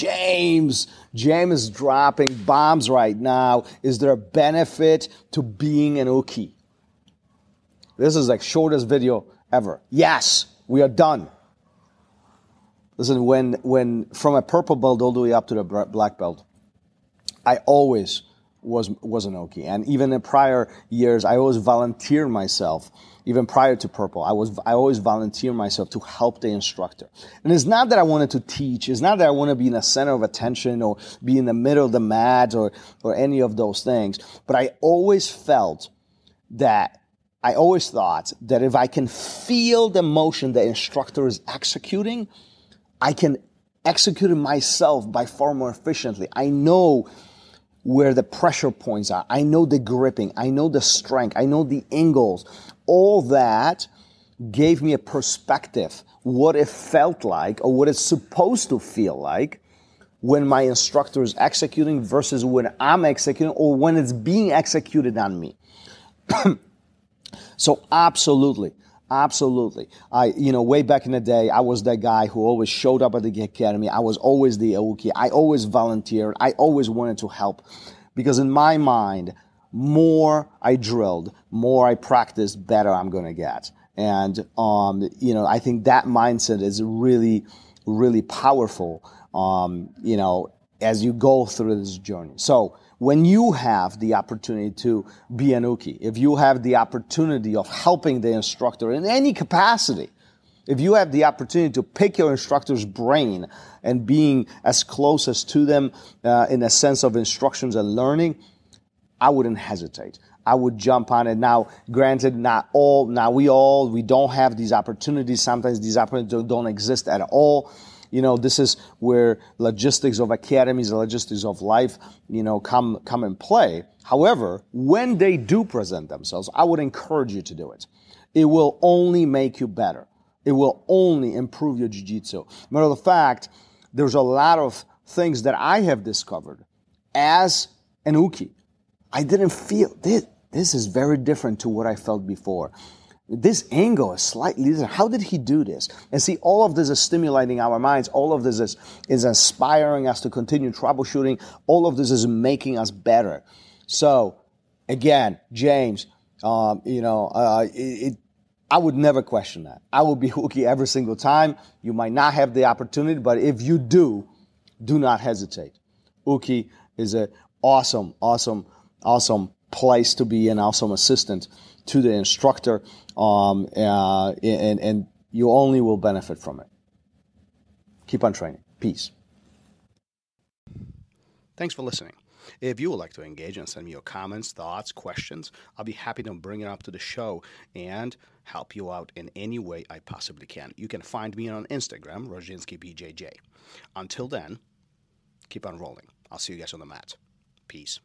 James, James is dropping bombs right now. Is there a benefit to being an uke? This is like shortest video ever. Yes, we are done. Listen, when when from a purple belt all the way up to the black belt, I always was was an uke, and even in prior years, I always volunteered myself. Even prior to purple, I was I always volunteer myself to help the instructor. And it's not that I wanted to teach. It's not that I want to be in the center of attention or be in the middle of the mat or or any of those things. But I always felt that I always thought that if I can feel the motion the instructor is executing, I can execute it myself by far more efficiently. I know where the pressure points are. I know the gripping. I know the strength. I know the angles. All that gave me a perspective, what it felt like or what it's supposed to feel like when my instructor is executing versus when I'm executing or when it's being executed on me. so absolutely, Absolutely. I, you know, way back in the day, I was that guy who always showed up at the academy. I was always the uke. I always volunteered. I always wanted to help because in my mind, more I drilled, more I practiced, better I'm going to get. And, um, you know, I think that mindset is really, really powerful, um, you know, as you go through this journey. So, when you have the opportunity to be an uke, if you have the opportunity of helping the instructor in any capacity, if you have the opportunity to pick your instructor's brain and being as close as to them uh, in a sense of instructions and learning, I wouldn't hesitate. I would jump on it. Now, granted, not all, now we all, we don't have these opportunities. Sometimes these opportunities don't exist at all you know, this is where logistics of academies, logistics of life, you know, come, come in play. However, when they do present themselves, I would encourage you to do it. It will only make you better. It will only improve your jiu-jitsu. Matter of fact, there's a lot of things that I have discovered as an uke. I didn't feel this. This is very different to what I felt before this angle is slightly different. How did he do this? And see, all of this is stimulating our minds. All of this is, is inspiring us to continue troubleshooting. All of this is making us better. So, again, James, um, you know, uh, it, it, I would never question that. I will be hooky every single time. You might not have the opportunity, but if you do, do not hesitate. Uke is an awesome, awesome, awesome place to be an awesome assistant to the instructor, um, uh, and, and you only will benefit from it. Keep on training. Peace. Thanks for listening. If you would like to engage and send me your comments, thoughts, questions, I'll be happy to bring it up to the show and help you out in any way I possibly can. You can find me on Instagram, RozdzynskiBJJ. Until then, keep on rolling. I'll see you guys on the mat. Peace.